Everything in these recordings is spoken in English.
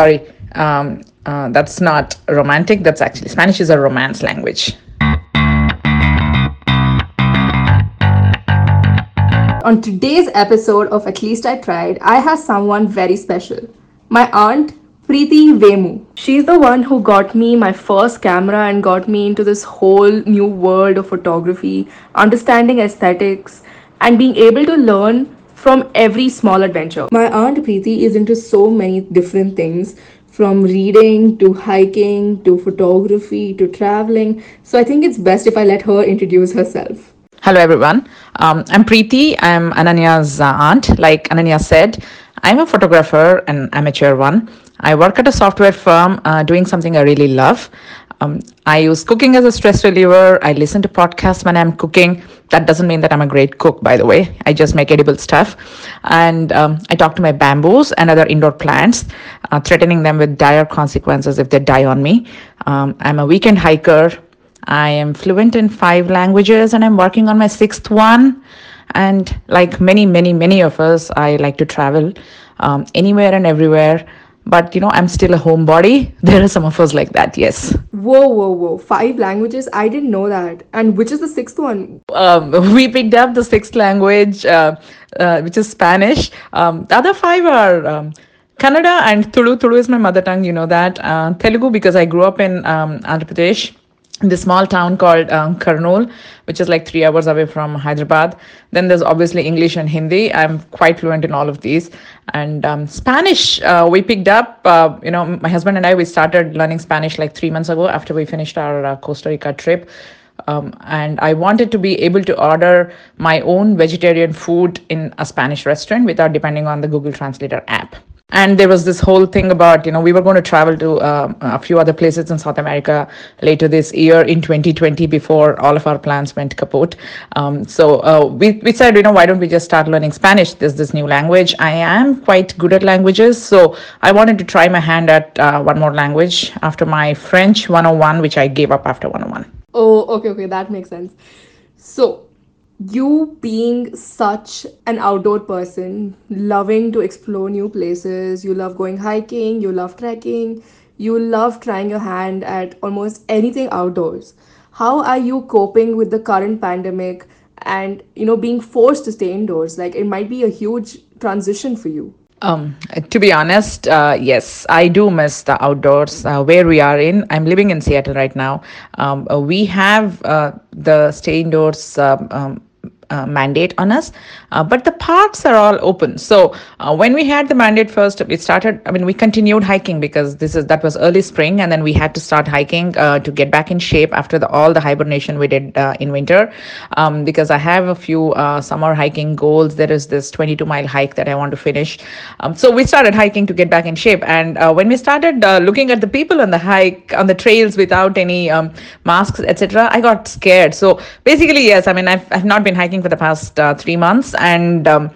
sorry. Um, uh, that's not romantic. That's actually Spanish is a romance language. On today's episode of At Least I Tried, I have someone very special. My aunt, Preeti Vemu. She's the one who got me my first camera and got me into this whole new world of photography, understanding aesthetics, and being able to learn from every small adventure. My aunt Preeti is into so many different things from reading to hiking to photography to traveling. So I think it's best if I let her introduce herself. Hello, everyone. Um, I'm Preeti. I'm Ananya's uh, aunt. Like Ananya said, I'm a photographer, an amateur one. I work at a software firm uh, doing something I really love. Um, I use cooking as a stress reliever. I listen to podcasts when I'm cooking. That doesn't mean that I'm a great cook, by the way. I just make edible stuff. And um, I talk to my bamboos and other indoor plants, uh, threatening them with dire consequences if they die on me. Um, I'm a weekend hiker. I am fluent in five languages and I'm working on my sixth one. And like many, many, many of us, I like to travel um, anywhere and everywhere. But you know, I'm still a homebody. There are some of us like that, yes. Whoa, whoa, whoa. Five languages? I didn't know that. And which is the sixth one? Um, we picked up the sixth language, uh, uh, which is Spanish. Um, the other five are. Um, Kannada and Tulu. Tulu is my mother tongue, you know that. Uh, Telugu, because I grew up in um, Andhra Pradesh the small town called um, Kurnool, which is like three hours away from Hyderabad. Then there's obviously English and Hindi. I'm quite fluent in all of these. And um, Spanish, uh, we picked up, uh, you know, my husband and I, we started learning Spanish like three months ago after we finished our uh, Costa Rica trip. Um, and I wanted to be able to order my own vegetarian food in a Spanish restaurant without depending on the Google Translator app and there was this whole thing about you know we were going to travel to um, a few other places in south america later this year in 2020 before all of our plans went kaput. Um, so uh, we, we said you know why don't we just start learning spanish? There's this new language. I am quite good at languages so i wanted to try my hand at uh, one more language after my french 101 which i gave up after 101 oh okay okay that makes sense. So you being such an outdoor person, loving to explore new places, you love going hiking, you love trekking, you love trying your hand at almost anything outdoors. How are you coping with the current pandemic and you know being forced to stay indoors? Like it might be a huge transition for you. Um, to be honest, uh, yes, I do miss the outdoors uh, where we are in. I'm living in Seattle right now. Um, uh, we have uh, the stay indoors um, um uh, mandate on us, uh, but the parks are all open. So uh, when we had the mandate first, we started. I mean, we continued hiking because this is that was early spring, and then we had to start hiking uh, to get back in shape after the, all the hibernation we did uh, in winter. Um, because I have a few uh, summer hiking goals. There is this 22 mile hike that I want to finish. Um, so we started hiking to get back in shape, and when we started looking at the people on the hike on the trails without any um, masks, etc., I got scared. So basically, yes, I mean, I've, I've not been hiking for the past uh, three months, and um,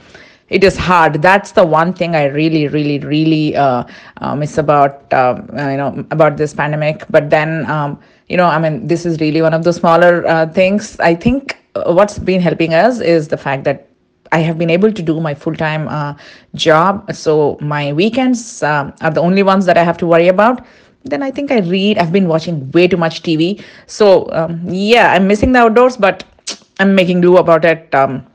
it is hard. That's the one thing I really, really, really uh, uh, miss about um, uh, you know about this pandemic. But then um, you know, I mean, this is really one of the smaller uh, things. I think uh, what's been helping us is the fact that I have been able to do my full time uh, job. So my weekends uh, are the only ones that I have to worry about. Then I think I read. I've been watching way too much TV. So um, yeah, I'm missing the outdoors, but I'm making do about it um,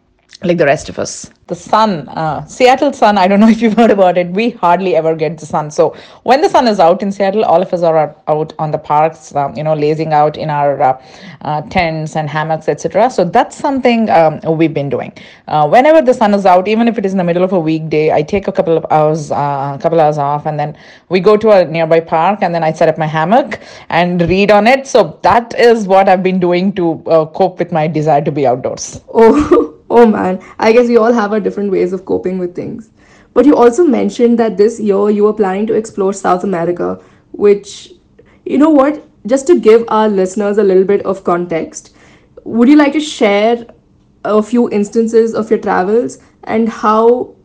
like the rest of us the sun, uh, Seattle sun, I don't know if you've heard about it, we hardly ever get the sun. So when the sun is out in Seattle, all of us are out on the parks, um, you know, lazing out in our uh, uh, tents and hammocks, etc. So that's something um, we've been doing. Uh, whenever the sun is out, even if it is in the middle of a weekday, I take a couple of hours, uh, a couple hours off, and then we go to a nearby park, and then I set up my hammock and read on it. So that is what I've been doing to uh, cope with my desire to be outdoors. Oh. Oh man, I guess we all have our different ways of coping with things. But you also mentioned that this year you were planning to explore South America, which, you know what, just to give our listeners a little bit of context, would you like to share a few instances of your travels and how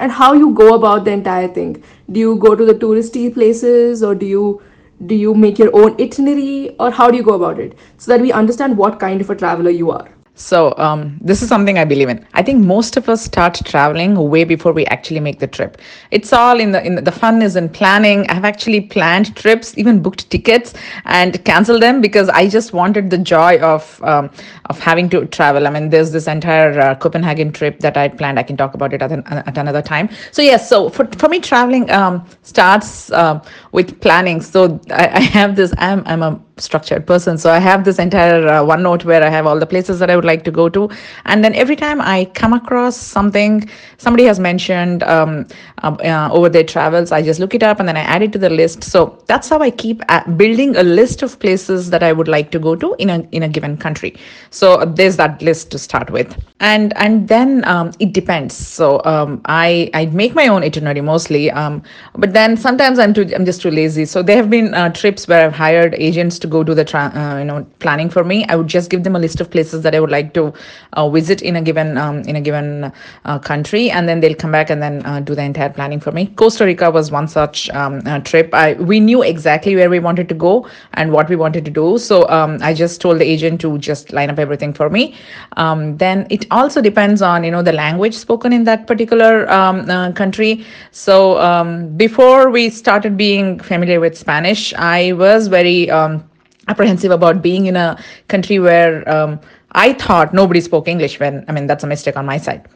and how you go about the entire thing? Do you go to the touristy places or do you do you make your own itinerary or how do you go about it? So that we understand what kind of a traveler you are So um, this is something I believe in. I think most of us start traveling way before we actually make the trip. It's all in the in the, the fun is in planning. I've actually planned trips, even booked tickets and canceled them because I just wanted the joy of um, of having to travel. I mean, there's this entire uh, Copenhagen trip that I planned. I can talk about it at, an, at another time. So yes, so for for me, traveling um, starts uh, with planning. So I, I have this. I'm I'm a structured person. So I have this entire uh, OneNote where I have all the places that I would like to go to. And then every time I come across something somebody has mentioned um, uh, uh, over their travels, I just look it up and then I add it to the list. So that's how I keep uh, building a list of places that I would like to go to in a in a given country. So there's that list to start with. And and then um, it depends. So um, I I make my own itinerary mostly. Um, but then sometimes I'm too I'm just too lazy. So there have been uh, trips where I've hired agents to go do the tra- uh, you know planning for me i would just give them a list of places that i would like to uh, visit in a given um, in a given uh, country and then they'll come back and then uh, do the entire planning for me. Costa rica was one such um, uh, trip. I, we knew exactly where we wanted to go and what we wanted to do so um, i just told the agent to just line up everything for me. Um, then it also depends on you know the language spoken in that particular um, uh, country. So um, before we started being familiar with spanish i was very um, apprehensive about being in a country where um, I thought nobody spoke English. When I mean that's a mistake on my side.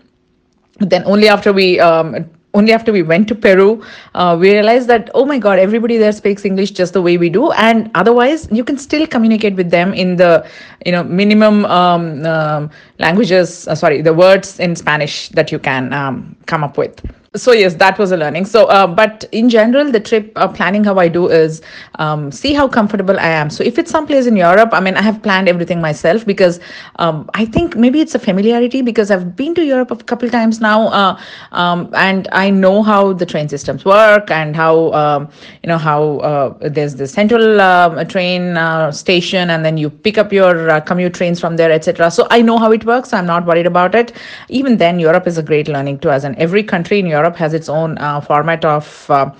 But then only after we um, only after we went to Peru, uh, we realized that oh my god, everybody there speaks English just the way we do, and otherwise you can still communicate with them in the you know minimum um, um languages. Uh, sorry, the words in Spanish that you can um, come up with so yes that was a learning. So uh, but in general the trip uh, planning how i do is um, see how comfortable i am. So if it's someplace in europe i mean i have planned everything myself because um, i think maybe it's a familiarity because i've been to europe a couple times now uh, um, and i know how the train systems work and how um, you know how uh, there's the central um, train uh, station and then you pick up your uh, commute trains from there etc so i know how it works. I'm not worried about it. Even then europe is a great learning too as in every country in europe Europe has its own uh, format of uh,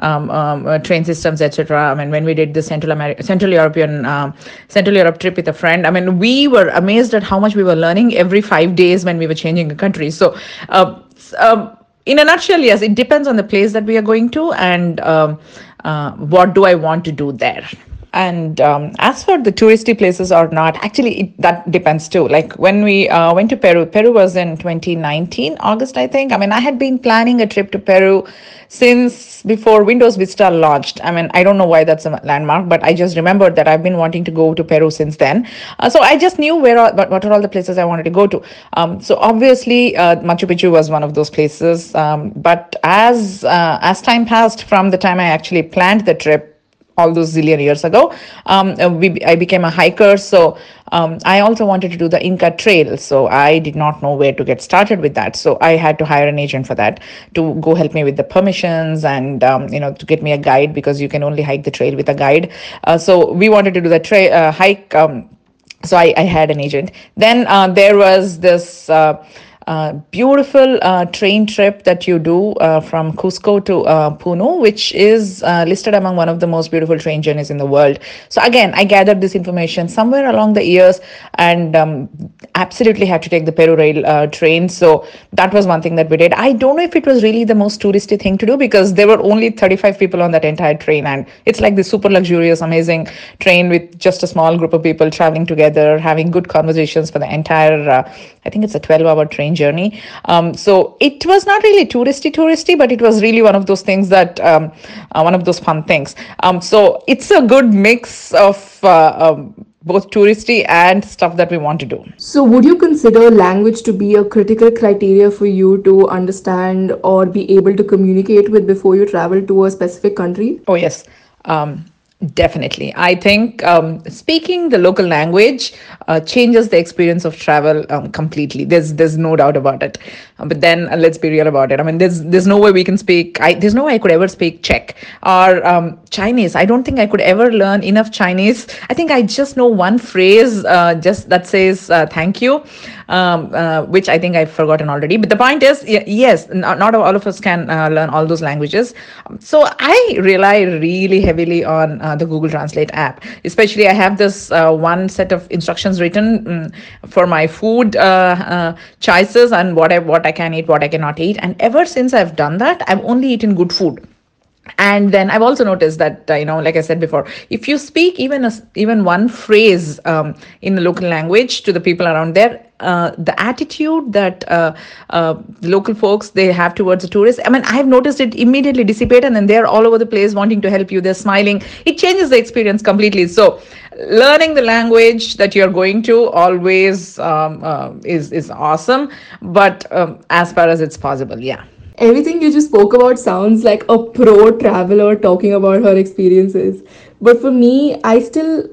um, um, uh, train systems, etc. I mean, when we did the Central America, Central European, um, Central Europe trip with a friend, I mean, we were amazed at how much we were learning every five days when we were changing a country. So. Um, in a nutshell, yes, it depends on the place that we are going to and um, uh, what do I want to do there. And um, as for the touristy places or not, actually, it, that depends too. Like when we uh, went to Peru, Peru was in 2019, August, I think. I mean, I had been planning a trip to Peru since before Windows Vista launched. I mean, I don't know why that's a landmark, but I just remembered that I've been wanting to go to Peru since then. Uh, so I just knew where all, what are all the places I wanted to go to. Um, so obviously, uh, Machu Picchu was one of those places. Um, but as uh, as time passed from the time I actually planned the trip all those zillion years ago. Um, uh, we, I became a hiker, so um, I also wanted to do the Inca Trail. So I did not know where to get started with that. So I had to hire an agent for that to go help me with the permissions and um, you know to get me a guide because you can only hike the trail with a guide. Uh, so we wanted to do the trail uh, hike. Um, so I, I, had an agent. Then uh, there was this uh, uh, beautiful uh, train trip that you do uh, from Cusco to uh, Puno, which is uh, listed among one of the most beautiful train journeys in the world. So again, I gathered this information somewhere along the years and um, absolutely had to take the Peru Rail train. So that was one thing that we did. I don't know if it was really the most touristy thing to do because there were only 35 people on that entire train, and it's like this super luxurious, amazing train with just a small group of people traveling together, having good conversations for the entire. I think it's a 12-hour train journey. Um, so it was not really touristy, touristy, but it was really one of those things that um, uh, one of those fun things. Um, so it's a good mix of. Uh, um, both touristy and stuff that we want to do. So, would you consider language to be a critical criteria for you to understand or be able to communicate with before you travel to a specific country? Oh, yes. Um, Definitely. I think um, speaking the local language uh, changes the experience of travel um, completely. There's there's no doubt about it. Uh, but then uh, let's be real about it. I mean, there's there's no way we can speak. I, there's no way I could ever speak Czech or um, Chinese. I don't think I could ever learn enough Chinese. I think I just know one phrase uh, just that says uh, thank you. Um, uh, which I think I've forgotten already. But the point is, yes, not, not all of us can uh, learn all those languages. So I rely really heavily on uh, the Google Translate app. Especially, I have this uh, one set of instructions written um, for my food uh, choices and what I what I can eat, what I cannot eat. And ever since I've done that, I've only eaten good food and then i've also noticed that uh, you know like i said before if you speak even a, even one phrase um, in the local language to the people around there uh, the attitude that uh, uh, the local folks they have towards the tourists. I mean i've noticed it immediately dissipate and then they're all over the place wanting to help you. They're smiling. It changes the experience completely. So learning the language that you're going to always um, uh, is is awesome. But um, as far as it's possible yeah. Everything you just spoke about sounds like a pro traveler talking about her experiences. But for me, I still,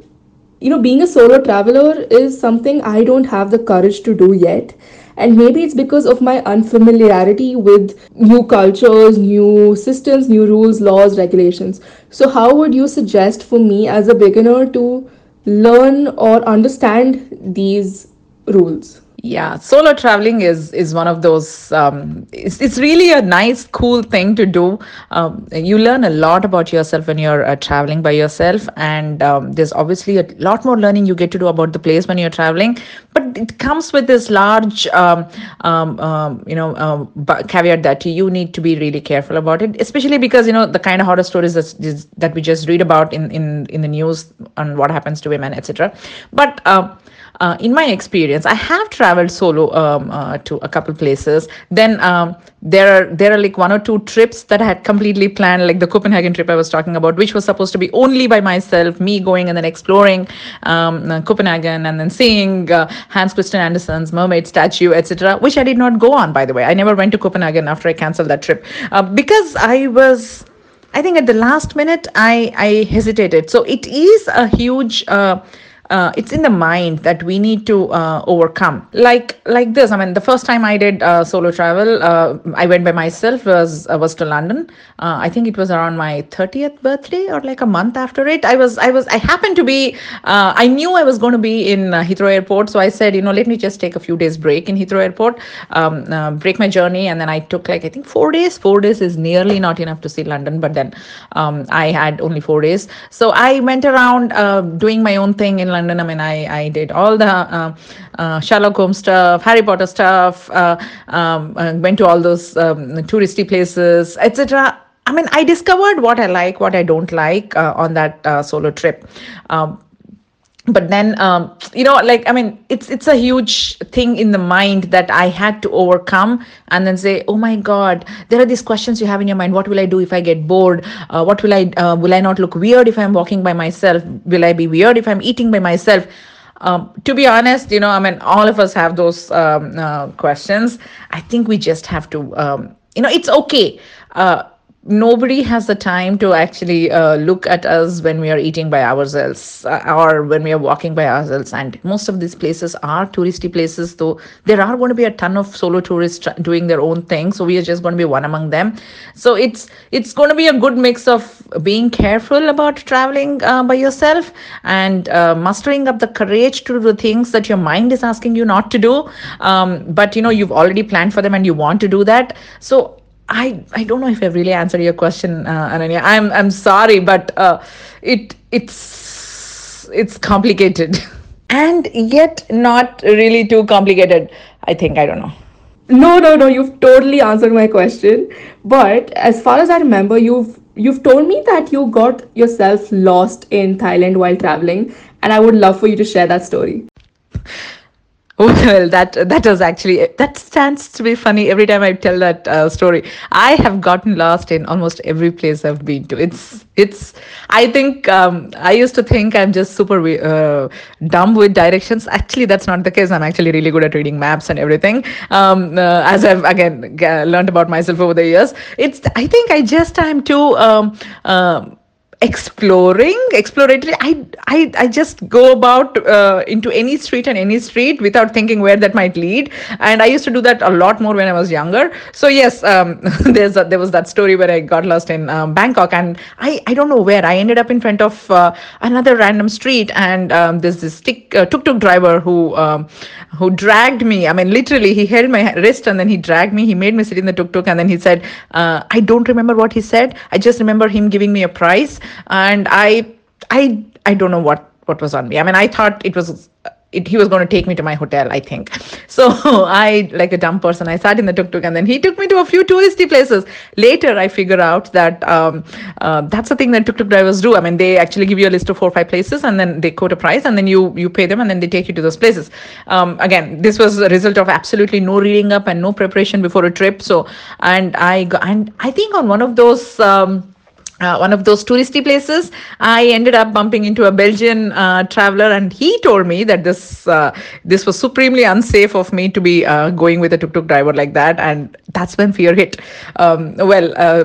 you know, being a solo traveler is something I don't have the courage to do yet. And maybe it's because of my unfamiliarity with new cultures, new systems, new rules, laws, regulations. So, how would you suggest for me as a beginner to learn or understand these rules? Yeah solo traveling is is one of those um, it's, it's really a nice cool thing to do. Um, you learn a lot about yourself when you're uh, traveling by yourself and um, there's obviously a lot more learning you get to do about the place when you're traveling but it comes with this large um, um, um, you know caveat that you need to be really careful about it especially because you know the kind of horror stories that, that we just read about in in in the news and what happens to women etc but uh, in my experience, I have traveled solo um, uh, to a couple places. Then um, there are there are like one or two trips that I had completely planned, like the Copenhagen trip I was talking about, which was supposed to be only by myself, me going and then exploring um, uh, Copenhagen and then seeing uh, Hans Christian Andersen's mermaid statue, etc., which I did not go on. By the way, I never went to Copenhagen after I canceled that trip uh, because I was. I think at the last minute I, I hesitated. So it is a huge uh, uh, it's in the mind that we need to uh, overcome. Like like this i mean the first time i did uh, solo travel uh, i went by myself was uh, was to london. Uh, i think it was around my 30th birthday or like a month after it. I was i was i happened to be i knew i was going to be in heathrow airport. So i said you know let me just take a few days break in heathrow airport um, break my journey. And then i took like i think four days. Four days is nearly not enough to see london but then um, i had only four days. So i went around doing my own thing in London. I mean, I, I did all the uh, uh, Sherlock Holmes stuff, Harry Potter stuff, uh, um, uh, went to all those um, touristy places, etc. I mean, I discovered what I like, what I don't like uh, on that uh, solo trip. Um, but then um, you know like i mean it's it's a huge thing in the mind that i had to overcome and then say oh my god there are these questions you have in your mind. What will i do if i get bored? Uh, what will i uh, will i not look weird if i'm walking by myself? Will i be weird if i'm eating by myself? Um, to be honest you know i mean all of us have those um, uh, questions. I think we just have to um, you know it's okay. Uh, nobody has the time to actually uh, look at us when we are eating by ourselves uh, or when we are walking by ourselves. And most of these places are touristy places though there are going to be a ton of solo tourists doing their own thing so we are just going to be one among them. So it's it's going to be a good mix of being careful about traveling uh, by yourself and uh, mustering up the courage to do things that your mind is asking you not to do. Um, but you know you've already planned for them and you want to do that. So I I don't know if I've really answered your question, uh, Ananya. I'm I'm sorry, but uh, it it's it's complicated, and yet not really too complicated. I think I don't know. No, no, no. You've totally answered my question. But as far as I remember, you've you've told me that you got yourself lost in Thailand while traveling, and I would love for you to share that story. Well, that that was actually that stands to be funny every time I tell that uh, story. I have gotten lost in almost every place I've been to. It's it's. I think um, I used to think I'm just super uh, dumb with directions. Actually, that's not the case. I'm actually really good at reading maps and everything. Um, uh, as I've again learned about myself over the years, it's. I think I just i'm too. Um, um exploring exploratory i i, I just go about uh, into any street and any street without thinking where that might lead. And i used to do that a lot more when i was younger. So yes um, there's a, there was that story where i got lost in um, bangkok. And i i don't know where. I ended up in front of uh, another random street. And um, there's this tuk uh, tuk driver who um, who dragged me. I mean literally he held my wrist and then he dragged me. He made me sit in the tuk tuk and then he said uh, i don't remember what he said. I just remember him giving me a price and i i i don't know what what was on me i mean i thought it was it, he was going to take me to my hotel, I think. So I, like a dumb person, I sat in the tuk tuk and then he took me to a few touristy places. Later, I figure out that um, uh, that's the thing that tuk tuk drivers do. I mean, they actually give you a list of four or five places and then they quote a price and then you you pay them and then they take you to those places. Um, again, this was a result of absolutely no reading up and no preparation before a trip. So, and I and I think on one of those. Um, uh, one of those touristy places i ended up bumping into a belgian uh, traveler and he told me that this uh, this was supremely unsafe of me to be uh, going with a tuk-tuk driver like that and that's when fear hit um, well uh,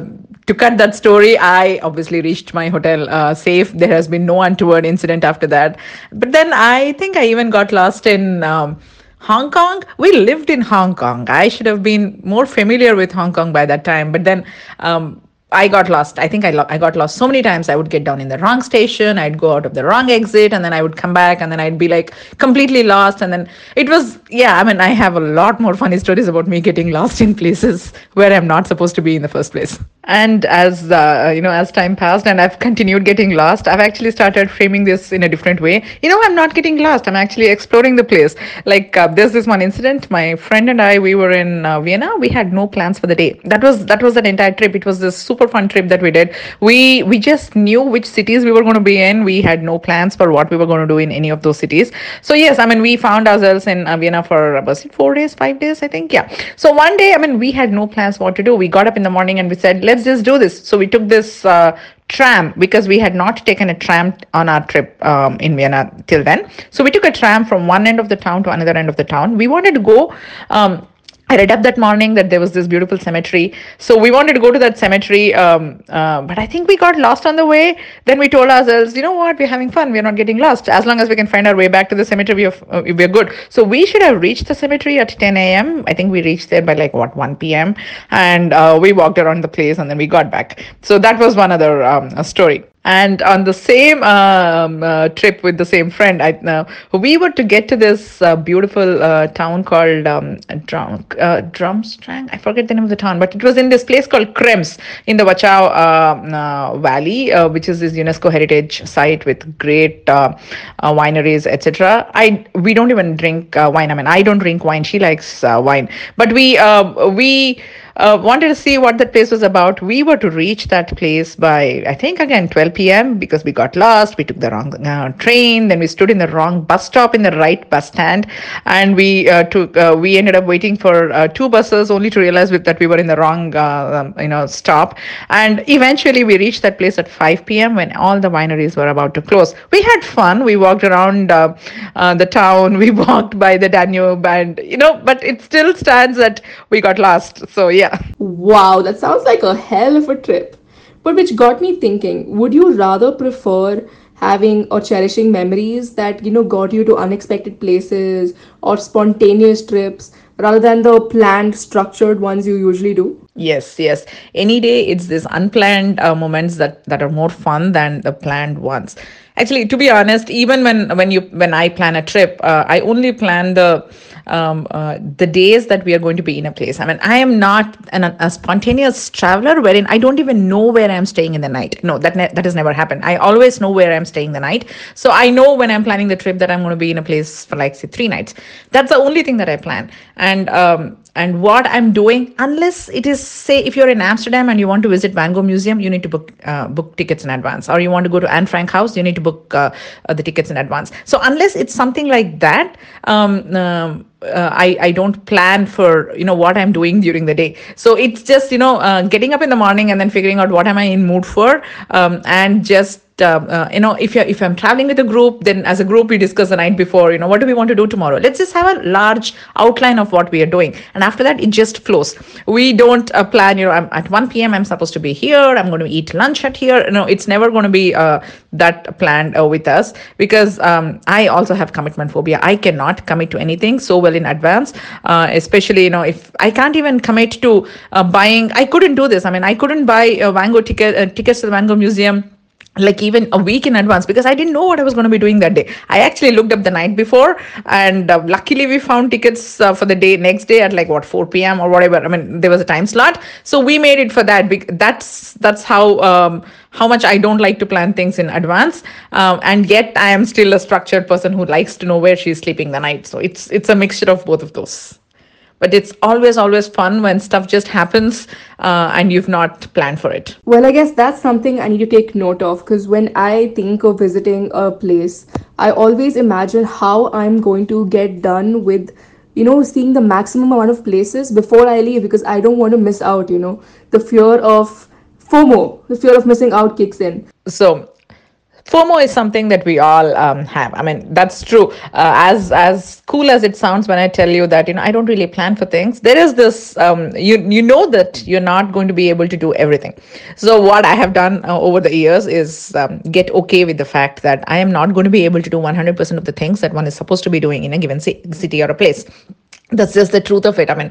to cut that story, I obviously reached my hotel uh, safe. There has been no untoward incident after that. But then I think I even got lost in um, Hong Kong. We lived in Hong Kong. I should have been more familiar with Hong Kong by that time. But then um, I got lost. I think I, lo- I got lost so many times. I would get down in the wrong station. I'd go out of the wrong exit, and then I would come back, and then I'd be like completely lost. And then it was, yeah. I mean, I have a lot more funny stories about me getting lost in places where I'm not supposed to be in the first place. And as uh, you know, as time passed, and I've continued getting lost, I've actually started framing this in a different way. You know, I'm not getting lost. I'm actually exploring the place. Like uh, there's this one incident. My friend and I, we were in uh, Vienna. We had no plans for the day. That was that was an entire trip. It was this super fun trip that we did. We we just knew which cities we were going to be in. We had no plans for what we were going to do in any of those cities. So yes, I mean, we found ourselves in uh, Vienna for was it four days, five days, I think. Yeah. So one day, I mean, we had no plans what to do. We got up in the morning and we said, let's just do this. So we took this uh, tram because we had not taken a tram on our trip um, in Vienna till then. So we took a tram from one end of the town to another end of the town. We wanted to go. Um, I read up that morning that there was this beautiful cemetery. So we wanted to go to that cemetery, um, uh, but I think we got lost on the way. Then we told ourselves, you know what, we're having fun. We're not getting lost. As long as we can find our way back to the cemetery, we're, uh, we're good. So we should have reached the cemetery at 10 a.m. I think we reached there by like, what, 1 p.m. And uh, we walked around the place and then we got back. So that was one other um, story and on the same um, uh, trip with the same friend I, uh, we were to get to this uh, beautiful uh, town called um, uh, Drumstrang? I forget the name of the town but it was in this place called Krems in the Wachau um, uh, Valley which is this UNESCO heritage site with great wineries etc I we don't even drink wine. I mean I don't drink wine. She likes wine. But we we uh, wanted to see what that place was about. We were to reach that place by, I think, again, 12 p.m. because we got lost. We took the wrong uh, train. Then we stood in the wrong bus stop in the right bus stand. And we uh, took, uh, we ended up waiting for uh, two buses only to realize that we were in the wrong, uh, um, you know, stop. And eventually we reached that place at 5 p.m. when all the wineries were about to close. We had fun. We walked around the town. We walked by the Danube and, you know, but it still stands that we got lost. So, yeah yeah. Wow, that sounds like a hell of a trip. But which got me thinking, would you rather prefer having or cherishing memories that, you know, got you to unexpected places or spontaneous trips rather than the planned, structured ones you usually do? Yes, yes. Any day, it's these unplanned uh, moments that that are more fun than the planned ones. Actually, to be honest, even when when you when I plan a trip, uh, I only plan the um, uh, the days that we are going to be in a place. I mean, I am not an, a spontaneous traveler wherein I don't even know where I'm staying in the night. No, that ne- that has never happened. I always know where I'm staying the night. So I know when I'm planning the trip that I'm going to be in a place for like say three nights. That's the only thing that I plan. And um, and what I'm doing, unless it is say if you're in Amsterdam and you want to visit Van Gogh Museum, you need to book uh, book tickets in advance, or you want to go to Anne Frank House, you need to book uh, uh, the tickets in advance. So unless it's something like that, um, um, uh, I, I don't plan for you know what i'm doing during the day. So it's just you know uh, getting up in the morning and then figuring out what am i in mood for um, and just uh, uh, you know if you if i'm traveling with a group then as a group we discuss the night before you know what do we want to do tomorrow? Let's just have a large outline of what we are doing. And after that it just flows. We don't uh, plan you know I'm, at 1 p.m i'm supposed to be here i'm going to eat lunch at here. You know it's never going to be uh, that planned with us because um, i also have commitment phobia. I cannot commit to anything. So well in advance uh, especially you know if i can't even commit to buying i couldn't do this. I mean i couldn't buy a van gogh ticket tickets to the van gogh museum like even a week in advance because I didn't know what I was going to be doing that day. I actually looked up the night before, and uh, luckily we found tickets uh, for the day next day at like what 4 p.m. or whatever. I mean, there was a time slot, so we made it for that. That's that's how um, how much I don't like to plan things in advance, um, and yet I am still a structured person who likes to know where she's sleeping the night. So it's it's a mixture of both of those but it's always always fun when stuff just happens uh, and you've not planned for it. Well i guess that's something i need to take note of because when i think of visiting a place i always imagine how i'm going to get done with you know seeing the maximum amount of places before i leave because i don't want to miss out you know. The fear of fomo the fear of missing out kicks in. So FOMO is something that we all um, have. I mean, that's true. Uh, as as cool as it sounds when I tell you that you know I don't really plan for things. There is this um, you you know that you're not going to be able to do everything. So what I have done uh, over the years is um, get okay with the fact that I am not going to be able to do 100% of the things that one is supposed to be doing in a given city or a place that's just the truth of it i mean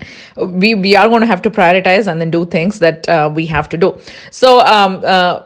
we we are going to have to prioritize and then do things that uh, we have to do so um, uh,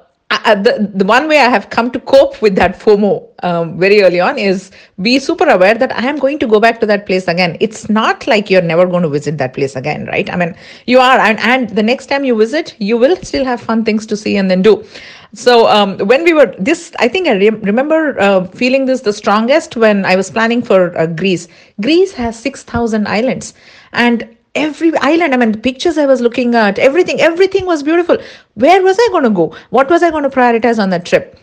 The, the one way I have come to cope with that FOMO um, very early on is be super aware that I am going to go back to that place again. It's not like you're never going to visit that place again, right? I mean, you are, and, and the next time you visit, you will still have fun things to see and then do. So um, when we were this, I think I re- remember uh, feeling this the strongest when I was planning for uh, Greece. Greece has six thousand islands, and every island i mean the pictures i was looking at everything everything was beautiful. Where was i going to go? What was i going to prioritize on that trip?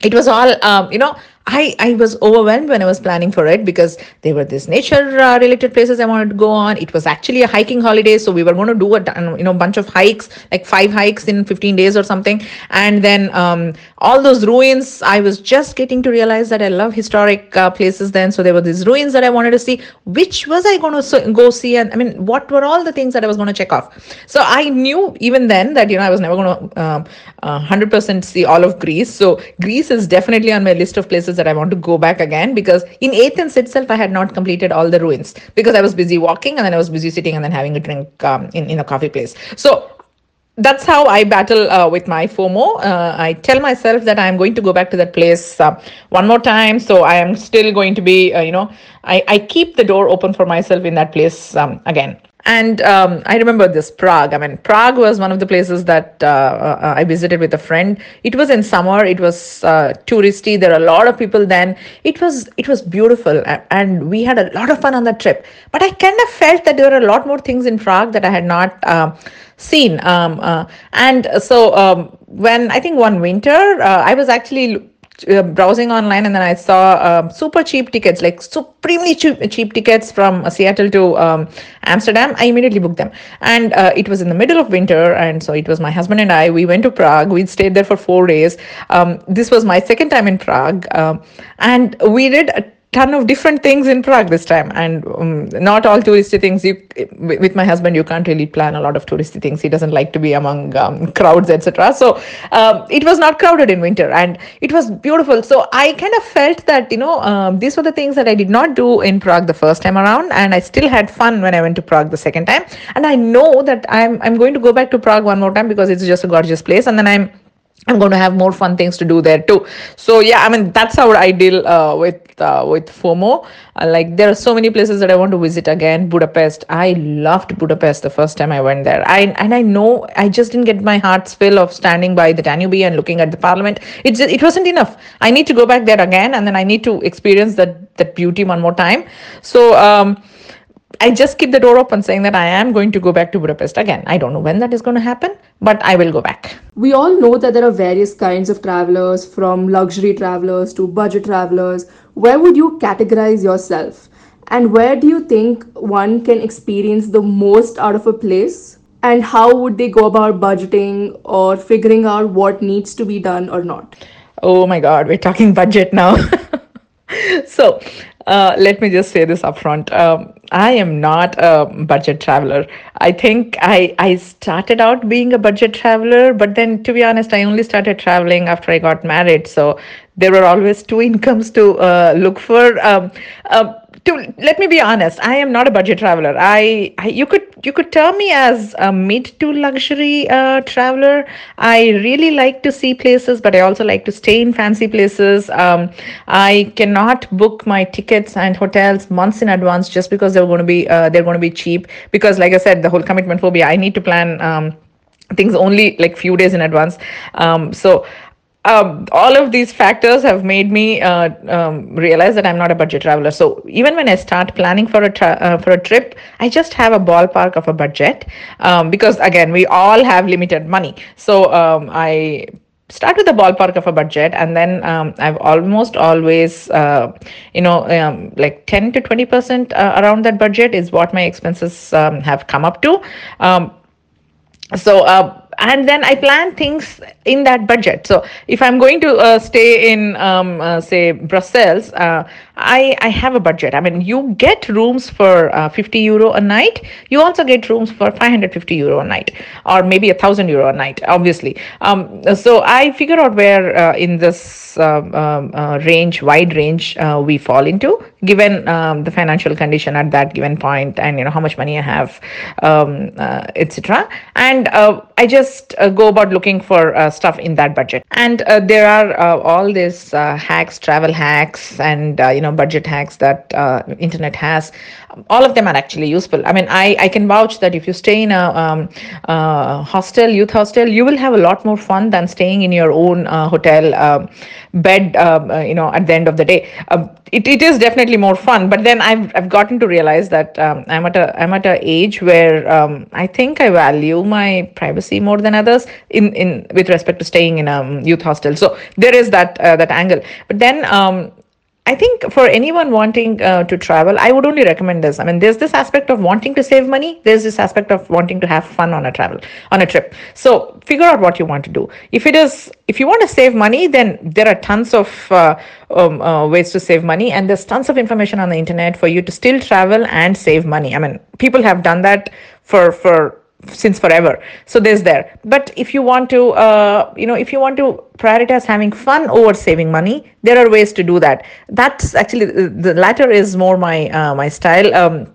It was all um, you know I, I was overwhelmed when I was planning for it because there were these nature uh, related places I wanted to go on. It was actually a hiking holiday, so we were going to do a you know bunch of hikes, like five hikes in 15 days or something. And then um, all those ruins, I was just getting to realize that I love historic uh, places then. So there were these ruins that I wanted to see. Which was I going to go see? And I mean, what were all the things that I was going to check off? So I knew even then that you know I was never going to um, uh, 100% see all of Greece. So Greece is definitely on my list of places places that I want to go back again because in Athens itself, I had not completed all the ruins because I was busy walking and then I was busy sitting and then having a drink um, in, in a coffee place. So that's how I battle uh, with my FOMO. Uh, I tell myself that I'm going to go back to that place uh, one more time. So I am still going to be, uh, you know, I, I keep the door open for myself in that place um, again. And um, I remember this Prague. I mean, Prague was one of the places that uh, uh, I visited with a friend. It was in summer. It was uh, touristy. There are a lot of people then. It was it was beautiful, and we had a lot of fun on the trip. But I kind of felt that there were a lot more things in Prague that I had not uh, seen. Um, uh, and so um, when I think one winter, uh, I was actually browsing online and then I saw um, super cheap tickets, like supremely cheap, cheap tickets from uh, Seattle to um, Amsterdam. I immediately booked them. And uh, it was in the middle of winter. And so it was my husband and I. We went to Prague. We stayed there for four days. Um, this was my second time in Prague. Um, and we did a ton of different things in Prague this time, and um, not all touristy things. You, with my husband, you can't really plan a lot of touristy things. He doesn't like to be among um, crowds, etc. So um, it was not crowded in winter, and it was beautiful. So I kind of felt that you know um, these were the things that I did not do in Prague the first time around, and I still had fun when I went to Prague the second time. And I know that I'm I'm going to go back to Prague one more time because it's just a gorgeous place, and then I'm I'm going to have more fun things to do there too. So yeah, I mean that's how I deal uh, with uh, with FOMO. Uh, like there are so many places that I want to visit again. Budapest, I loved Budapest the first time I went there. I and I know I just didn't get my heart's fill of standing by the Danube and looking at the Parliament. It it wasn't enough. I need to go back there again, and then I need to experience that that beauty one more time. So. Um, I just keep the door open saying that I am going to go back to Budapest again. I don't know when that is going to happen, but I will go back. We all know that there are various kinds of travelers, from luxury travelers to budget travelers. Where would you categorize yourself? And where do you think one can experience the most out of a place? And how would they go about budgeting or figuring out what needs to be done or not? Oh my God, we're talking budget now. so uh, let me just say this upfront. Um, I am not a budget traveler. I think I I started out being a budget traveler, but then to be honest, I only started traveling after I got married. So there were always two incomes to uh, look for. Um, uh, to let me be honest, I am not a budget traveler. I, I you could you could term me as a mid to luxury uh, traveler. I really like to see places, but I also like to stay in fancy places. Um, I cannot book my tickets and hotels months in advance just because they're going to be uh, they're going to be cheap. Because like I said, the whole commitment phobia. I need to plan. Um, things only like few days in advance um, so um, all of these factors have made me uh, um, realize that I'm not a budget traveler. So even when I start planning for a tra- uh, for a trip, I just have a ballpark of a budget um, because again we all have limited money. So um, I start with the ballpark of a budget and then um, i've almost always uh, you know um, like 10 to 20 percent uh, around that budget is what my expenses have come up to so uh, and then i plan things in that budget. So if i'm going to uh, stay in um, uh, say brussels uh, I, I have a budget. I mean you get rooms for uh, 50 euro a night. You also get rooms for 550 euro a night or maybe a thousand euro a night obviously. Um, so i figure out where uh, in this um, um, uh, range wide range we fall into given um, the financial condition at that given point and you know how much money i have um, etc and i just uh, go about looking for uh, stuff in that budget. And uh, there are uh, all these uh, hacks travel hacks and uh, you know budget hacks that internet has all of them are actually useful. I mean i i can vouch that if you stay in a um, hostel youth hostel you will have a lot more fun than staying in your own hotel um, bed um, you know at the end of the day. Um, it, it is definitely more fun but then i've i've gotten to realize that i'm at a i'm at a age where i think i value my privacy more than others in in with respect to staying in a youth hostel. So there is that uh, that angle. But then I think for anyone wanting uh, to travel, I would only recommend this. I mean, there's this aspect of wanting to save money. There's this aspect of wanting to have fun on a travel, on a trip. So figure out what you want to do. If it is, if you want to save money, then there are tons of uh, um, uh, ways to save money, and there's tons of information on the internet for you to still travel and save money. I mean, people have done that for for since forever. So there's there. But if you want to uh, you know if you want to prioritize having fun over saving money there are ways to do that. That's actually the latter is more my uh, my style. Um,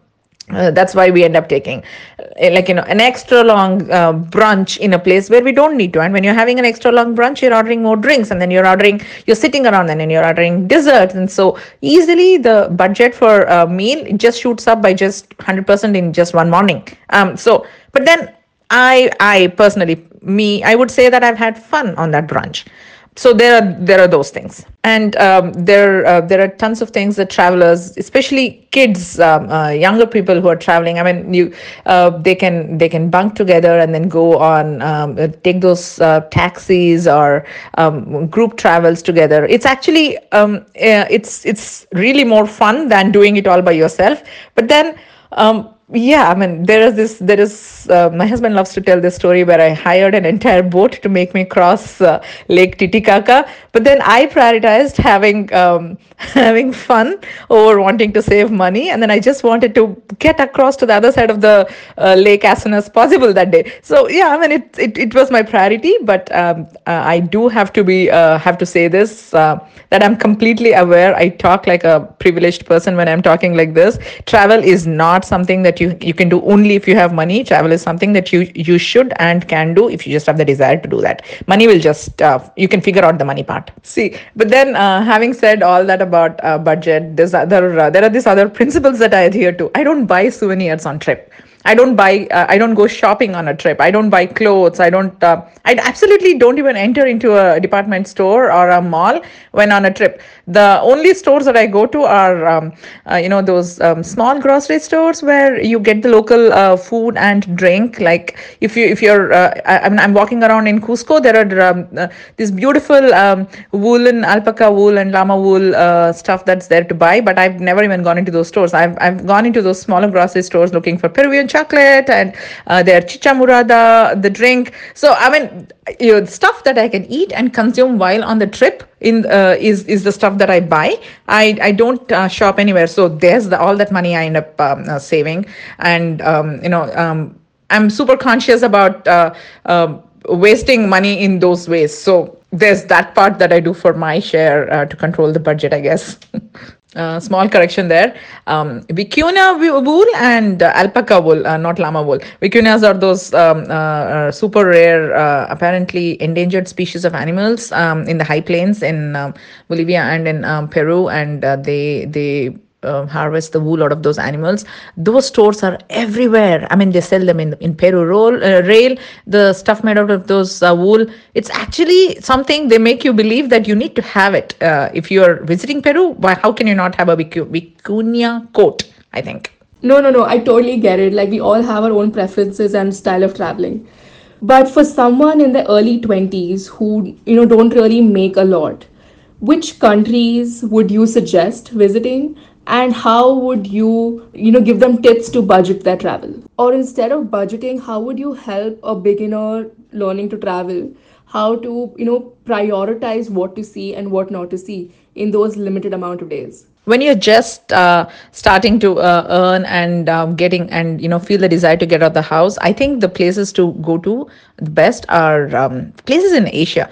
uh, that's why we end up taking uh, like you know an extra long uh, brunch in a place where we don't need to. And when you're having an extra long brunch you're ordering more drinks and then you're ordering you're sitting around and then you're ordering desserts. And so easily the budget for a meal just shoots up by just 100% in just one morning. Um so but then i i personally me i would say that i've had fun on that brunch. So there are there are those things. And um, there uh, there are tons of things that travelers especially kids um, uh, younger people who are traveling i mean you uh, they can they can bunk together and then go on um, uh, take those uh, taxis or um, group travels together. It's actually um, uh, it's it's really more fun than doing it all by yourself. But then um, yeah i mean there is this there is uh, my husband loves to tell this story where i hired an entire boat to make me cross uh, lake titicaca. But then i prioritized having um, having fun over wanting to save money. And then i just wanted to get across to the other side of the uh, lake as soon as possible that day. So yeah i mean it it, it was my priority. But um, uh, i do have to be uh, have to say this uh, that i'm completely aware. I talk like a privileged person when i'm talking like this. Travel is not something that you you can do only if you have money. Travel is something that you you should and can do if you just have the desire to do that. Money will just uh, you can figure out the money part. See but then uh, having said all that about uh, budget there's other uh, there are these other principles that i adhere to. I don't buy souvenirs on trip I don't buy, uh, I don't go shopping on a trip. I don't buy clothes. I don't, uh, I absolutely don't even enter into a department store or a mall when on a trip. The only stores that I go to are, um, uh, you know, those um, small grocery stores where you get the local uh, food and drink. Like if you, if you're, uh, I, am I'm walking around in Cusco, there are um, uh, these beautiful um, woolen alpaca wool and llama wool stuff that's there to buy. But I've never even gone into those stores. I've, I've gone into those smaller grocery stores looking for Peruvian chocolate and uh, their chicha morada, the drink. So I mean, you know, stuff that I can eat and consume while on the trip in uh, is is the stuff that I buy. I I don't uh, shop anywhere, so there's the, all that money I end up um, uh, saving, and um, you know um, I'm super conscious about uh, um, wasting money in those ways. So there's that part that I do for my share uh, to control the budget, I guess. Uh, small correction there. Um, vicuna wool and uh, alpaca wool, uh, not llama wool. Vicunas are those um, uh, uh, super rare, uh, apparently endangered species of animals um, in the high plains in um, Bolivia and in um, Peru, and they they uh, harvest the wool out of those animals. Those stores are everywhere. I mean, they sell them in in Peru roll, uh, rail. The stuff made out of those uh, wool. It's actually something they make you believe that you need to have it. Uh, if you are visiting Peru, why? How can you not have a vicuña coat? I think. No, no, no. I totally get it. Like we all have our own preferences and style of traveling. But for someone in the early 20s who, you know, don't really make a lot, which countries would you suggest visiting and how would you you know give them tips to budget their travel? Or instead of budgeting how would you help a beginner learning to travel? How to you know prioritize what to see and what not to see in those limited amount of days? When you're just uh, starting to uh, earn and um, getting and you know feel the desire to get out of the house i think the places to go to the best are um, places in asia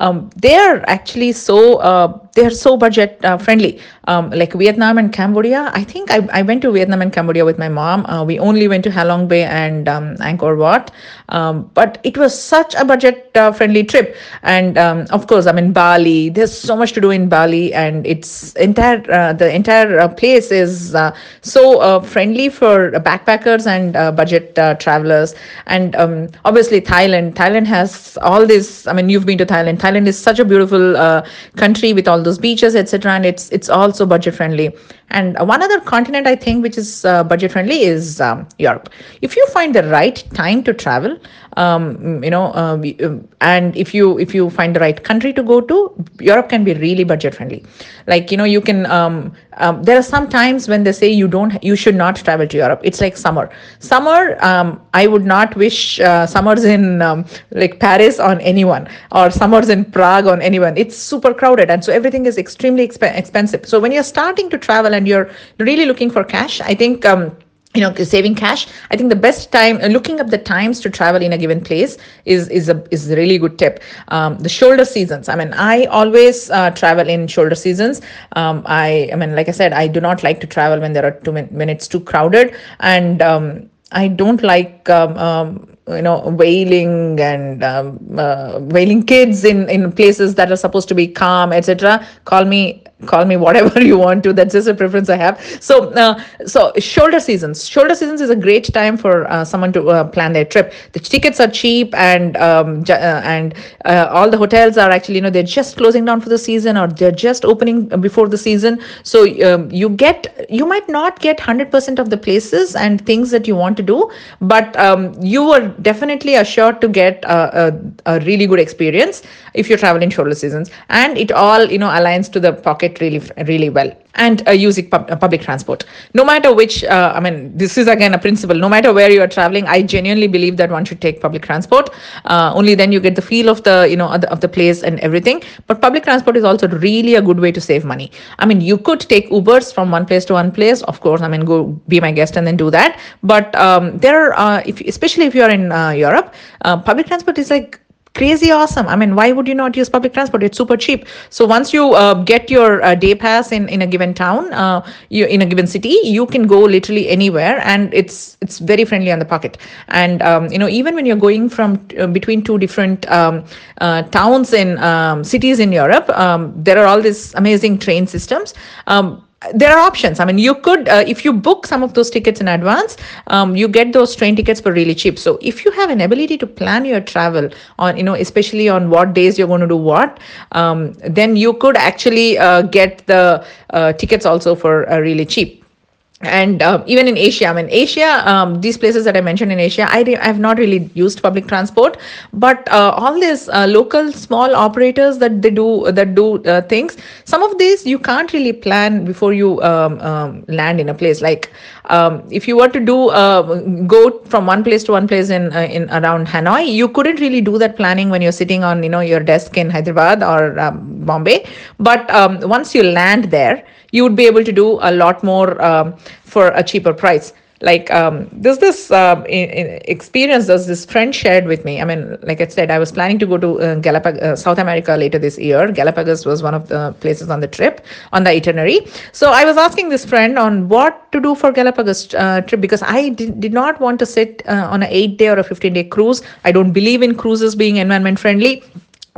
um, they are actually so uh, they are so budget uh, friendly. Um, like vietnam and cambodia i think I, I went to vietnam and cambodia with my mom. Uh, we only went to halong bay and um, angkor wat. Um, but it was such a budget uh, friendly trip. And um, of course i mean bali there's so much to do in bali and it's entire uh, the entire uh, place is so friendly for backpackers and budget travelers. And um, obviously thailand thailand has all this i mean you've been to thailand thailand is such a beautiful uh, country with all those beaches etc and it's it's also budget friendly and one other continent i think which is uh, budget friendly is um, europe. If you find the right time to travel um, you know uh, um, and if you if you find the right country to go to europe can be really budget friendly. Like you know you can um, um, there are some times when they say you don't you should not travel to europe. It's like summer. Summer um, i would not wish uh, summers in like paris on anyone or summers in prague on anyone. It's super crowded and so everything is extremely exp- expensive. So when you're starting to travel and you're really looking for cash i think um, you know saving cash i think the best time uh, looking up the times to travel in a given place is is a is a really good tip. Um, the shoulder seasons. I mean i always uh, travel in shoulder seasons. Um, i i mean like i said i do not like to travel when there are too min- when it's too crowded. And um, i don't like um, um, you know wailing and um, uh, wailing kids in in places that are supposed to be calm etc call me call me whatever you want to that's just a preference i have. So uh, so shoulder seasons. Shoulder seasons is a great time for uh, someone to uh, plan their trip. The tickets are cheap and um, uh, and uh, all the hotels are actually you know they're just closing down for the season or they're just opening before the season. So um, you get you might not get 100% of the places and things that you want to do but um, you are definitely assured to get a, a, a really good experience if you travel in shoulder seasons. And it all you know aligns to the pocket really really well. And uh, using pub- uh, public transport. No matter which uh, i mean this is again a principle. No matter where you are traveling i genuinely believe that one should take public transport. Uh, only then you get the feel of the you know of the, place and everything. But public transport is also really a good way to save money. I mean you could take ubers from one place to one place. Of course i mean go be my guest and then do that. But um, there are uh, if especially if you are in uh, europe public transport is like crazy awesome. I mean why would you not use public transport? It's super cheap. So once you uh, get your uh, day pass in in a given town uh, you in a given city you can go literally anywhere and it's it's very friendly on the pocket. And um, you know even when you're going from uh, between two different um, uh, towns in um, cities in europe um, there are all these amazing train systems. Um, there are options. I mean, you could, uh, if you book some of those tickets in advance, um, you get those train tickets for really cheap. So if you have an ability to plan your travel on, you know, especially on what days you're going to do what, um, then you could actually uh, get the uh, tickets also for uh, really cheap and um, even in asia i mean asia um, these places that i mentioned in asia i, re- I have not really used public transport. But uh, all these uh, local small operators that they do that do uh, things some of these you can't really plan before you um, um land in a place. Like um, if you were to do uh, go from one place to one place in uh, in around hanoi you couldn't really do that planning when you're sitting on you know your desk in hyderabad or um, bombay. But once you land there you would be able to do a lot more um, for a cheaper price like um, this uh, experience there's this friend shared with me. I mean like i said i was planning to go to uh, galapagos uh, south america later this year. Galapagos was one of the places on the trip on the itinerary. So i was asking this friend on what to do for galapagos uh, trip because i did, did not want to sit uh, on an 8 day or a 15 day cruise. I don't believe in cruises being environment friendly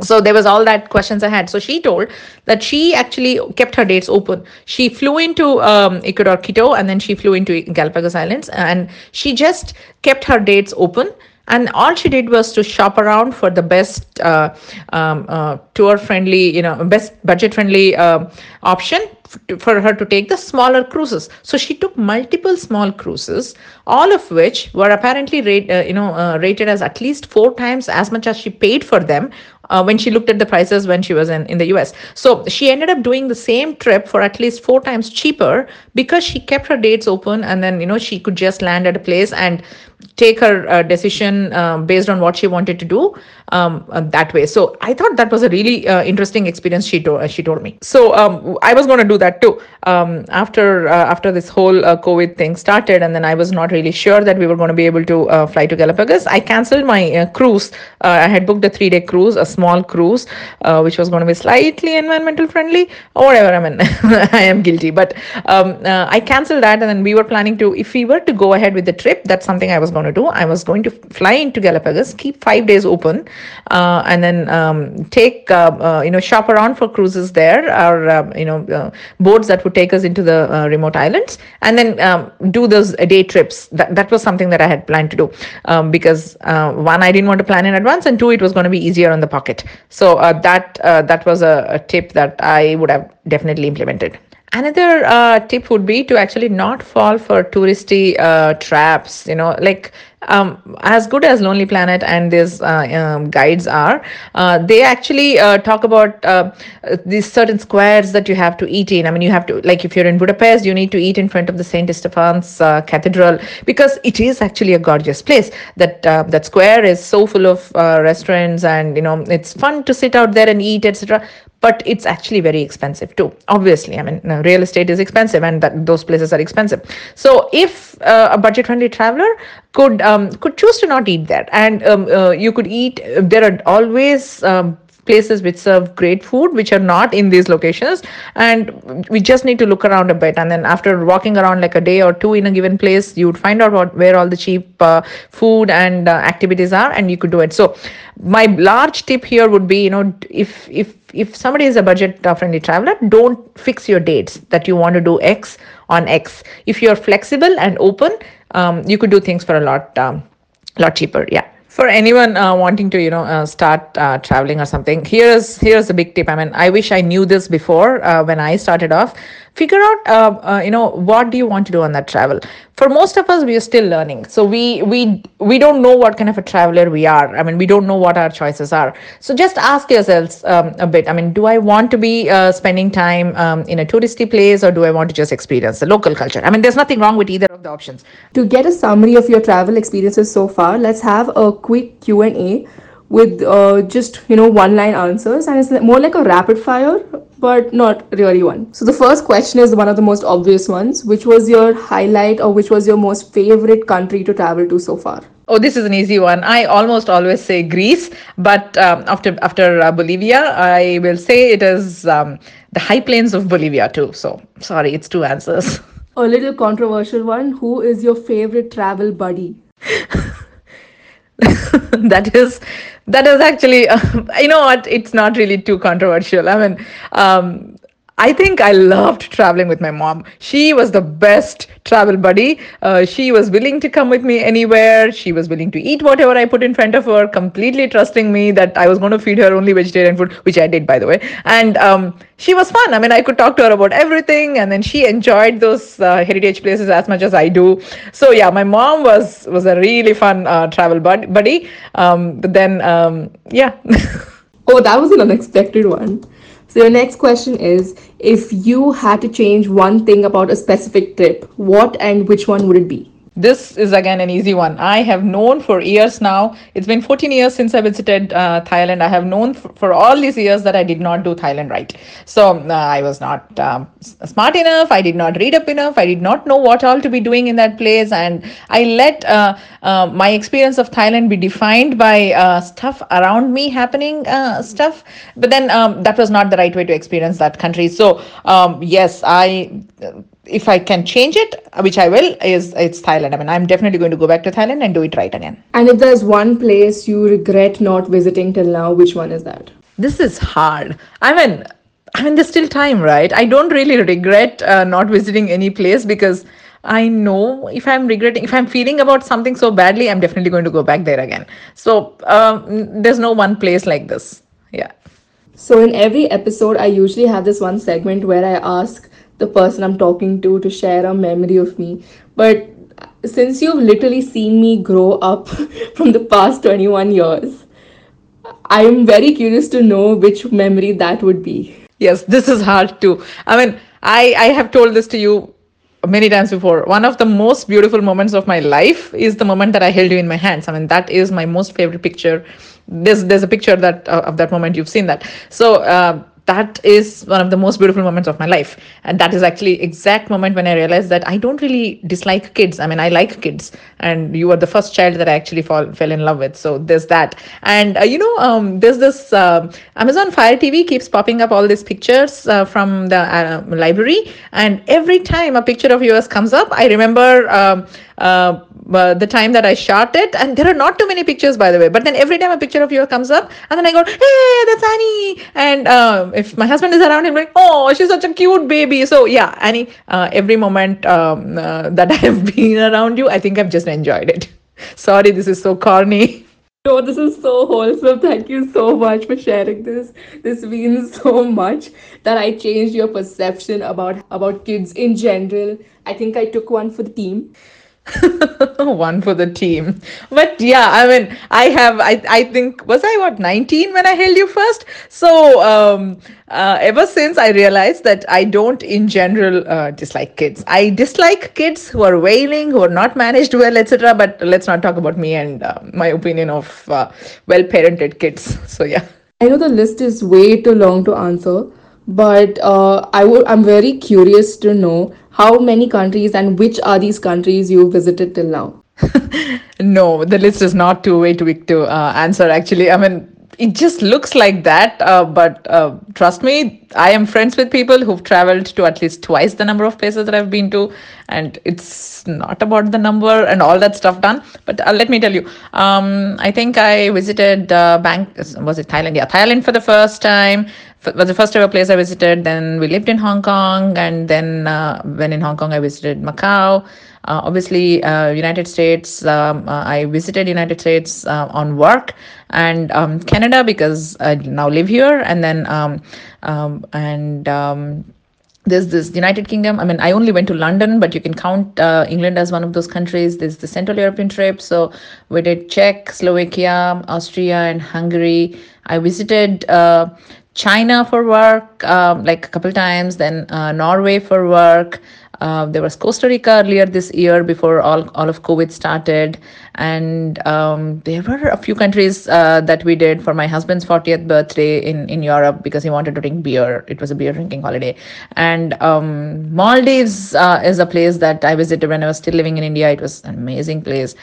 so there was all that questions i had. So she told that she actually kept her dates open. She flew into um, ecuador quito and then she flew into galapagos islands and she just kept her dates open. And all she did was to shop around for the best uh, um, uh, tour friendly you know best budget friendly uh, option for her to take the smaller cruises so she took multiple small cruises all of which were apparently rate, uh, you know uh, rated as at least four times as much as she paid for them uh, when she looked at the prices when she was in, in the US. So she ended up doing the same trip for at least four times cheaper because she kept her dates open and then, you know, she could just land at a place and take her uh, decision uh, based on what she wanted to do um, uh, that way. So I thought that was a really uh, interesting experience she told uh, she told me. So um, I was going to do that too um, after uh, after this whole uh, COVID thing started, and then I was not really sure that we were going to be able to uh, fly to Galapagos. I cancelled my cruise. I had booked a three day cruise, a small cruise, which was going to be slightly environmental friendly or whatever. I mean, I am guilty, but um, I cancelled that, and then we were planning to if we were to go ahead with the trip, that's something I was going to do. I was going to fly into Galapagos, keep five days open uh, and then um, take uh, uh, you know shop around for cruises there or um, you know boats that would take us into the remote islands and then um, do those day trips. That, that was something that i had planned to do um, because one i didn't want to plan in advance and two it was going to be easier on the pocket. So that that was a, a tip that i would have definitely implemented Another uh, tip would be to actually not fall for touristy uh, traps. You know, like um, as good as Lonely Planet and these uh, um, guides are, uh, they actually uh, talk about uh, these certain squares that you have to eat in. I mean, you have to, like, if you're in Budapest, you need to eat in front of the Saint Stephen's Cathedral because it is actually a gorgeous place. That that square is so full of restaurants and you know it's fun to sit out there and eat, etc but it's actually very expensive too. Obviously i mean real estate is expensive and that, those places are expensive. So if uh, a budget friendly traveler could um, could choose to not eat there and um, uh, you could eat there are always um, places which serve great food which are not in these locations. And we just need to look around a bit. And then after walking around like a day or two in a given place you would find out what where all the cheap uh, food and uh, activities are and you could do it. So my large tip here would be you know if if if somebody is a budget friendly traveler don't fix your dates that you want to do x on x. If you're flexible and open um, you could do things for a lot um, lot cheaper. Yeah for anyone uh, wanting to you know uh, start uh, traveling or something here's here's a big tip. I mean i wish i knew this before uh, when i started off. Figure out uh, uh, you know what do you want to do on that travel for most of us we are still learning. So we we we don't know what kind of a traveler we are. I mean we don't know what our choices are. So just ask yourselves um, a bit. I mean do i want to be uh, spending time um, in a touristy place or do i want to just experience the local culture? I mean there's nothing wrong with either of the options. To get a summary of your travel experiences so far let's have a quick q&a with uh, just you know one line answers and it's more like a rapid fire but not really one so the first question is one of the most obvious ones which was your highlight or which was your most favorite country to travel to so far Oh, this is an easy one. I almost always say Greece, but um, after after uh, Bolivia, I will say it is um, the high plains of Bolivia too. So sorry, it's two answers. A little controversial one. Who is your favorite travel buddy? that is that is actually you know what? It's not really too controversial. I mean um, I think I loved traveling with my mom. She was the best travel buddy. Uh, she was willing to come with me anywhere. She was willing to eat whatever I put in front of her, completely trusting me that I was going to feed her only vegetarian food, which I did, by the way. And um, she was fun. I mean, I could talk to her about everything, and then she enjoyed those uh, heritage places as much as I do. So yeah, my mom was was a really fun uh, travel bud- buddy. Um, but then um, yeah. oh, that was an unexpected one. So, your next question is if you had to change one thing about a specific trip, what and which one would it be? This is again an easy one. I have known for years now. It's been 14 years since I visited uh, Thailand. I have known f- for all these years that I did not do Thailand right. So uh, I was not um, smart enough. I did not read up enough. I did not know what all to be doing in that place. And I let uh, uh my experience of Thailand be defined by uh, stuff around me happening, uh, stuff. But then um, that was not the right way to experience that country. So um, yes, I if I can change it, which I will, is it's Thailand. I mean, I'm definitely going to go back to Thailand and do it right again. And if there's one place you regret not visiting till now, which one is that? This is hard. I mean, I mean, there's still time, right? I don't really regret uh, not visiting any place because I know if I'm regretting, if I'm feeling about something so badly, I'm definitely going to go back there again. So um, there's no one place like this. Yeah. So in every episode, I usually have this one segment where I ask the person I'm talking to to share a memory of me. But since you've literally seen me grow up from the past 21 years, I'm very curious to know which memory that would be. Yes, this is hard too. I mean, I, I have told this to you many times before. One of the most beautiful moments of my life is the moment that I held you in my hands. I mean, that is my most favorite picture. There's there's a picture that uh, of that moment you've seen that. So. Uh, that is one of the most beautiful moments of my life. And that is actually exact moment when i realized that i don't really dislike kids. I mean i like kids. And you were the first child that i actually fall, fell in love with. So there's that. And uh, you know um, there's this uh, amazon fire tv keeps popping up all these pictures uh, from the uh, library. And every time a picture of yours comes up i remember um, uh, the time that I shot it, and there are not too many pictures, by the way. But then every time a picture of yours comes up, and then I go, "Hey, that's Annie!" And uh, if my husband is around, him like, "Oh, she's such a cute baby." So yeah, Annie, uh, every moment um, uh, that I have been around you, I think I've just enjoyed it. Sorry, this is so corny. No, this is so wholesome. Thank you so much for sharing this. This means so much that I changed your perception about about kids in general. I think I took one for the team. one for the team. But yeah i mean i have i i think was i what 19 when i held you first? So um uh, ever since i realized that i don't in general uh, dislike kids. I dislike kids who are wailing who are not managed well etc but let's not talk about me and uh, my opinion of uh, well parented kids. So yeah. I know the list is way too long to answer but uh, I would I'm very curious to know how many countries and which are these countries you visited till now. no, the list is not too way too to uh, answer. Actually, I mean it just looks like that. Uh, but uh, trust me, I am friends with people who've traveled to at least twice the number of places that I've been to, and it's not about the number and all that stuff done. But uh, let me tell you, um, I think I visited uh, Bank. Was it Thailand? Yeah, Thailand for the first time. Was the first ever place I visited. Then we lived in Hong Kong, and then uh, when in Hong Kong, I visited Macau. Uh, obviously, uh, United States. Um, uh, I visited United States on work, and um, Canada because I now live here, and then um, um and um, there's this United Kingdom. I mean, I only went to London, but you can count uh, England as one of those countries. There's the Central European trip. So we did Czech, Slovakia, Austria, and Hungary. I visited uh, China for work, um, like a couple times, then uh, Norway for work. Uh, there was Costa Rica earlier this year before all, all of COVID started. And um, there were a few countries uh, that we did for my husband's 40th birthday in, in Europe because he wanted to drink beer. It was a beer drinking holiday. And um, Maldives uh, is a place that I visited when I was still living in India. It was an amazing place.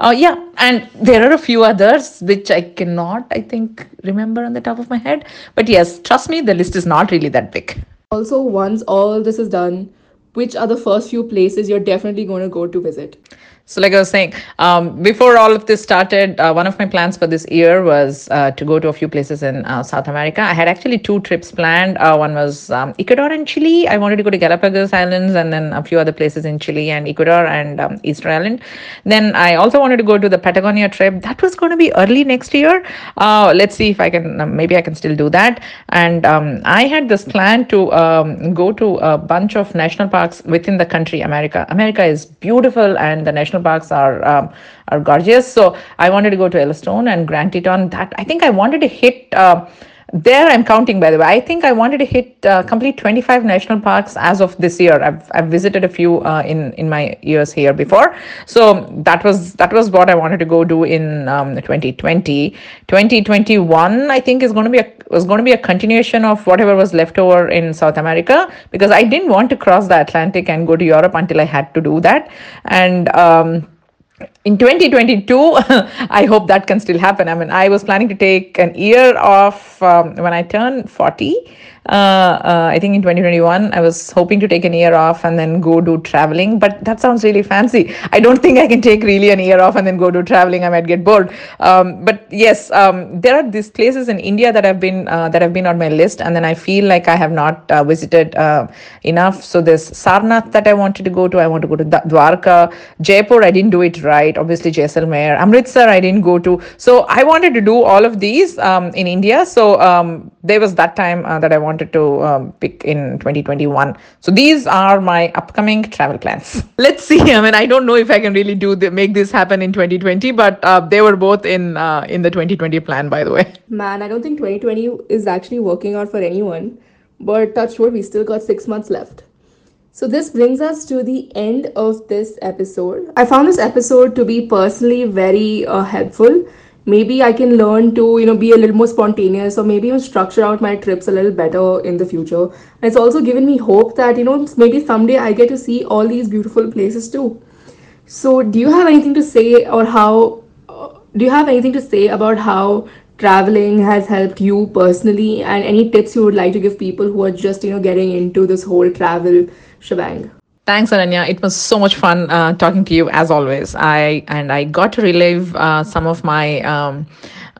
Uh, yeah, and there are a few others which I cannot, I think, remember on the top of my head. But yes, trust me, the list is not really that big. Also, once all this is done, which are the first few places you're definitely going to go to visit? So, like I was saying, um, before all of this started, uh, one of my plans for this year was uh, to go to a few places in uh, South America. I had actually two trips planned. Uh, one was um, Ecuador and Chile. I wanted to go to Galapagos Islands and then a few other places in Chile and Ecuador and um, Easter Island. Then I also wanted to go to the Patagonia trip. That was going to be early next year. Uh, let's see if I can, uh, maybe I can still do that. And um, I had this plan to um, go to a bunch of national parks within the country, America. America is beautiful and the national parks are um, are gorgeous. So I wanted to go to Yellowstone and Grand Teton. That I think I wanted to hit. Uh, there i'm counting by the way. I think i wanted to hit uh, complete 25 national parks as of this year. I've, I've visited a few uh, in in my years here before. So that was that was what i wanted to go do in um, 2020 2021 i think is going to be a was going to be a continuation of whatever was left over in south america because i didn't want to cross the atlantic and go to europe until i had to do that. And um, in 2022 i hope that can still happen. I mean i was planning to take an year off um, when i turn 40 uh, uh, I think in 2021, I was hoping to take an year off and then go do traveling, but that sounds really fancy. I don't think I can take really an year off and then go do traveling. I might get bored. Um, but yes, um, there are these places in India that have been uh, that have been on my list, and then I feel like I have not uh, visited uh, enough. So there's Sarnath that I wanted to go to. I want to go to Dwarka, Jaipur. I didn't do it right. Obviously, Jaisalmer, Amritsar. I didn't go to. So I wanted to do all of these um, in India. So um, there was that time uh, that I wanted wanted to um, pick in 2021. So these are my upcoming travel plans. Let's see. I mean, I don't know if I can really do the, make this happen in 2020, but uh, they were both in uh, in the 2020 plan, by the way. Man, I don't think 2020 is actually working out for anyone. But touch wood, we still got six months left. So, this brings us to the end of this episode. I found this episode to be personally very uh, helpful maybe I can learn to, you know, be a little more spontaneous or maybe even structure out my trips a little better in the future. And it's also given me hope that, you know, maybe someday I get to see all these beautiful places too. So, do you have anything to say or how, uh, do you have anything to say about how traveling has helped you personally and any tips you would like to give people who are just, you know, getting into this whole travel shebang? Thanks, Ananya. It was so much fun uh, talking to you as always. I and I got to relive uh, some of my um,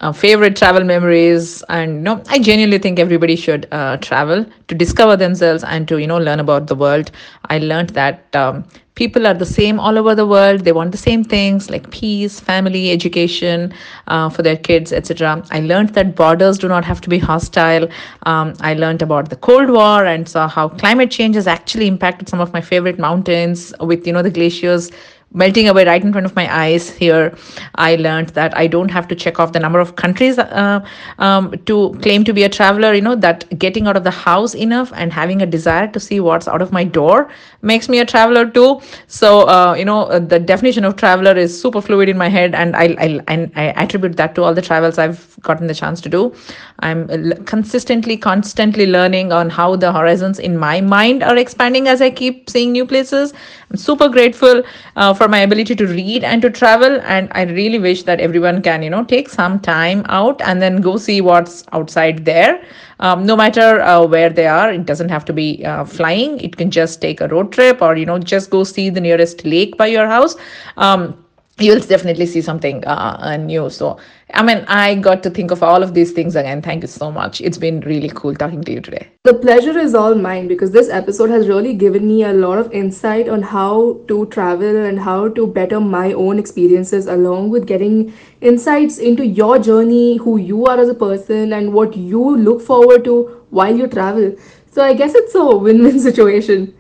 uh, favorite travel memories, and you know, I genuinely think everybody should uh, travel to discover themselves and to you know learn about the world. I learned that um, people are the same all over the world. They want the same things like peace family education uh, for their kids etc i learned that borders do not have to be hostile. Um, i learned about the cold war and saw how climate change has actually impacted some of my favorite mountains with you know the glaciers melting away right in front of my eyes here i learned that i don't have to check off the number of countries uh, um, to claim to be a traveler you know that getting out of the house enough and having a desire to see what's out of my door makes me a traveler too. So uh, you know uh, the definition of traveler is super fluid in my head and I, I and i attribute that to all the travels i've gotten the chance to do. I'm consistently constantly learning on how the horizons in my mind are expanding as i keep seeing new places i'm super grateful uh, for my ability to read and to travel. And i really wish that everyone can you know take some time out and then go see what's outside there. Um, no matter uh, where they are it doesn't have to be uh, flying. It can just take a road trip or you know just go see the nearest lake by your house. Um, you'll definitely see something uh, new. So I mean, I got to think of all of these things again. Thank you so much. It's been really cool talking to you today. The pleasure is all mine because this episode has really given me a lot of insight on how to travel and how to better my own experiences, along with getting insights into your journey, who you are as a person, and what you look forward to while you travel. So, I guess it's a win win situation.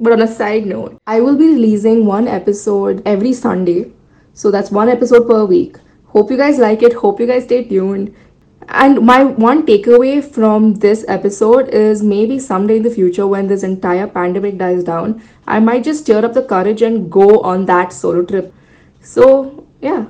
But on a side note, I will be releasing one episode every Sunday. So, that's one episode per week. Hope you guys like it. Hope you guys stay tuned. And my one takeaway from this episode is maybe someday in the future, when this entire pandemic dies down, I might just stir up the courage and go on that solo trip. So, yeah.